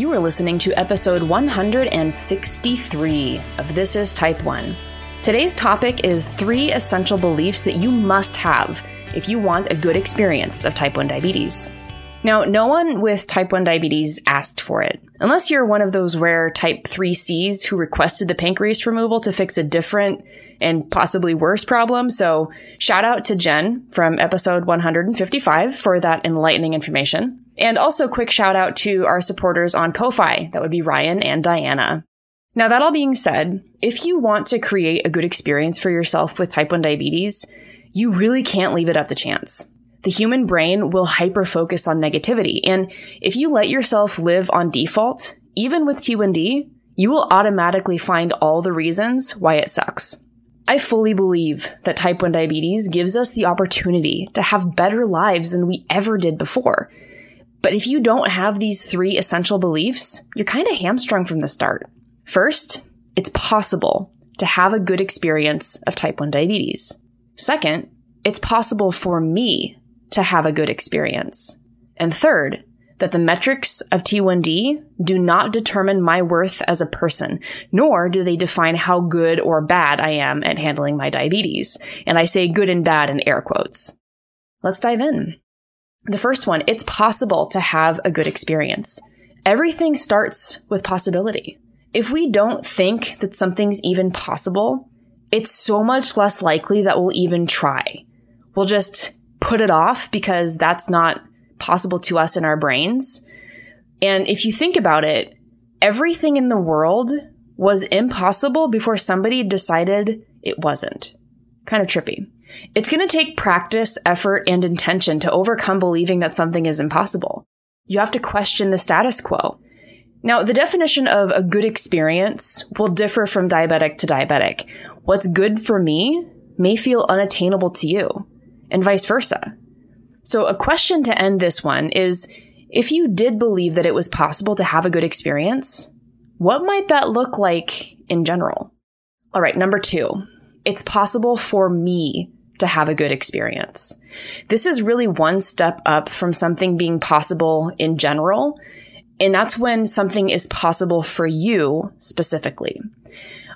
You are listening to episode 163 of This is Type 1. Today's topic is three essential beliefs that you must have if you want a good experience of type 1 diabetes. Now, no one with type 1 diabetes asked for it, unless you're one of those rare type 3Cs who requested the pancreas removal to fix a different and possibly worse problem. So, shout out to Jen from episode 155 for that enlightening information. And also, quick shout out to our supporters on Ko-Fi. That would be Ryan and Diana. Now, that all being said, if you want to create a good experience for yourself with type 1 diabetes, you really can't leave it up to chance the human brain will hyper focus on negativity. And if you let yourself live on default, even with T1D, you will automatically find all the reasons why it sucks. I fully believe that type 1 diabetes gives us the opportunity to have better lives than we ever did before. But if you don't have these three essential beliefs, you're kind of hamstrung from the start. First, it's possible to have a good experience of type 1 diabetes. Second, it's possible for me to have a good experience. And third, that the metrics of T1D do not determine my worth as a person, nor do they define how good or bad I am at handling my diabetes. And I say good and bad in air quotes. Let's dive in. The first one, it's possible to have a good experience. Everything starts with possibility. If we don't think that something's even possible, it's so much less likely that we'll even try. We'll just put it off because that's not possible to us in our brains. And if you think about it, everything in the world was impossible before somebody decided it wasn't. Kind of trippy. It's going to take practice, effort, and intention to overcome believing that something is impossible. You have to question the status quo. Now, the definition of a good experience will differ from diabetic to diabetic. What's good for me may feel unattainable to you and vice versa. So, a question to end this one is if you did believe that it was possible to have a good experience, what might that look like in general? All right, number two, it's possible for me to have a good experience. This is really one step up from something being possible in general. And that's when something is possible for you specifically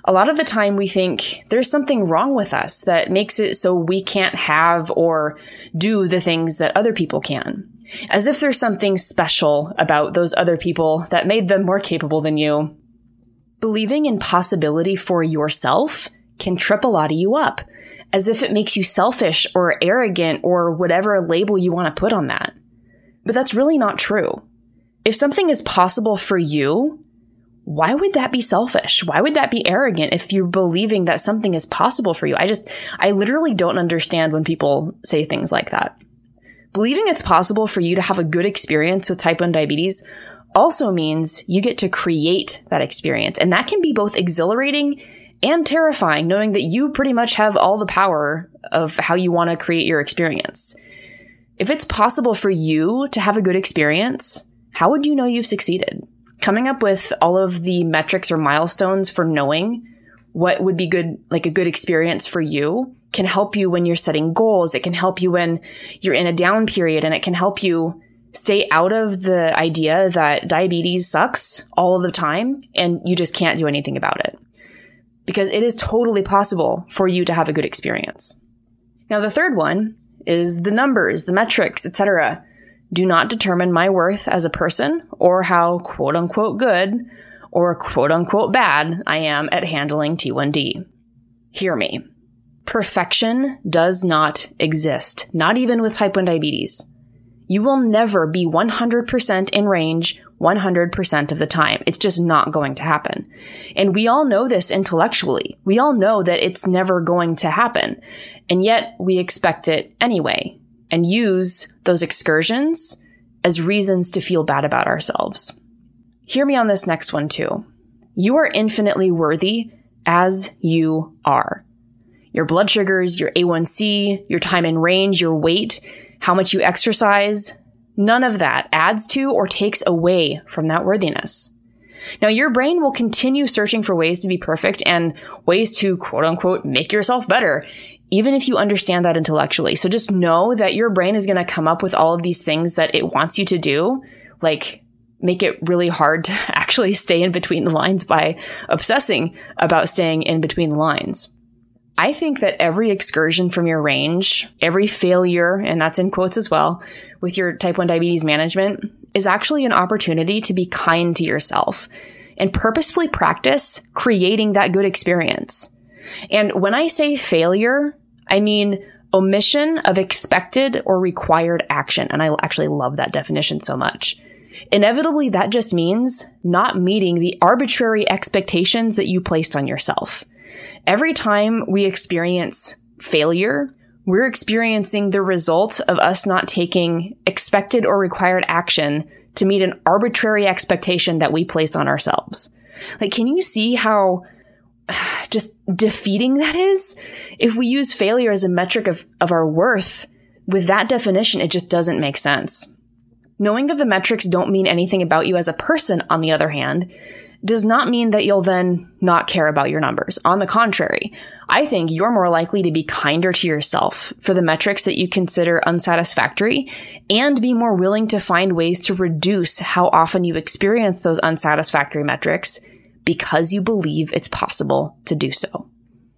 a lot of the time we think there's something wrong with us that makes it so we can't have or do the things that other people can. As if there's something special about those other people that made them more capable than you. Believing in possibility for yourself can trip a lot of you up, as if it makes you selfish or arrogant or whatever label you want to put on that. But that's really not true. If something is possible for you, why would that be selfish? Why would that be arrogant if you're believing that something is possible for you? I just, I literally don't understand when people say things like that. Believing it's possible for you to have a good experience with type 1 diabetes also means you get to create that experience. And that can be both exhilarating and terrifying, knowing that you pretty much have all the power of how you want to create your experience. If it's possible for you to have a good experience, how would you know you've succeeded? coming up with all of the metrics or milestones for knowing what would be good, like a good experience for you can help you when you're setting goals. It can help you when you're in a down period and it can help you stay out of the idea that diabetes sucks all of the time and you just can't do anything about it. Because it is totally possible for you to have a good experience. Now, the third one is the numbers, the metrics, etc do not determine my worth as a person or how quote unquote good or quote unquote bad I am at handling T1D. Hear me. Perfection does not exist, not even with type 1 diabetes. You will never be 100% in range 100% of the time. It's just not going to happen. And we all know this intellectually. We all know that it's never going to happen. And yet we expect it anyway and use those excursions as reasons to feel bad about ourselves. Hear me on this next one too. You are infinitely worthy as you are. Your blood sugars, your A1C, your time in range, your weight, how much you exercise, none of that adds to or takes away from that worthiness. Now, your brain will continue searching for ways to be perfect and ways to quote unquote make yourself better even if you understand that intellectually. So just know that your brain is going to come up with all of these things that it wants you to do, like make it really hard to actually stay in between the lines by obsessing about staying in between the lines. I think that every excursion from your range, every failure, and that's in quotes as well, with your type 1 diabetes management is actually an opportunity to be kind to yourself and purposefully practice creating that good experience. And when I say failure, I mean omission of expected or required action. And I actually love that definition so much. Inevitably, that just means not meeting the arbitrary expectations that you placed on yourself. Every time we experience failure, we're experiencing the result of us not taking expected or required action to meet an arbitrary expectation that we place on ourselves. Like, can you see how just defeating that is? If we use failure as a metric of, of our worth, with that definition, it just doesn't make sense. Knowing that the metrics don't mean anything about you as a person, on the other hand, does not mean that you'll then not care about your numbers. On the contrary, I think you're more likely to be kinder to yourself for the metrics that you consider unsatisfactory and be more willing to find ways to reduce how often you experience those unsatisfactory metrics because you believe it's possible to do so.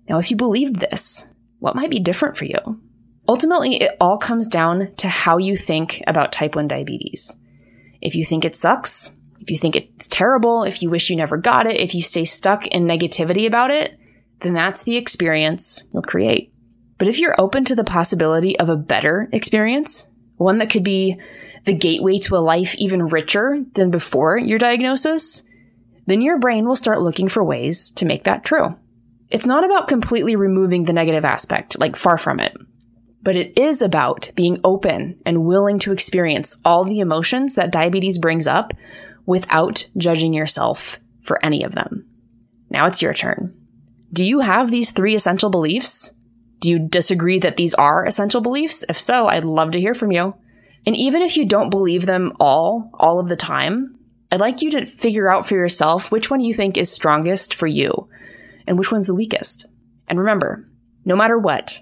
Now, if you believed this, what might be different for you? Ultimately, it all comes down to how you think about type 1 diabetes. If you think it sucks, if you think it's terrible, if you wish you never got it, if you stay stuck in negativity about it, then that's the experience you'll create. But if you're open to the possibility of a better experience, one that could be the gateway to a life even richer than before your diagnosis, then your brain will start looking for ways to make that true. It's not about completely removing the negative aspect, like far from it but it is about being open and willing to experience all the emotions that diabetes brings up without judging yourself for any of them. Now it's your turn. Do you have these three essential beliefs? Do you disagree that these are essential beliefs? If so, I'd love to hear from you. And even if you don't believe them all, all of the time, I'd like you to figure out for yourself which one you think is strongest for you and which one's the weakest. And remember, no matter what,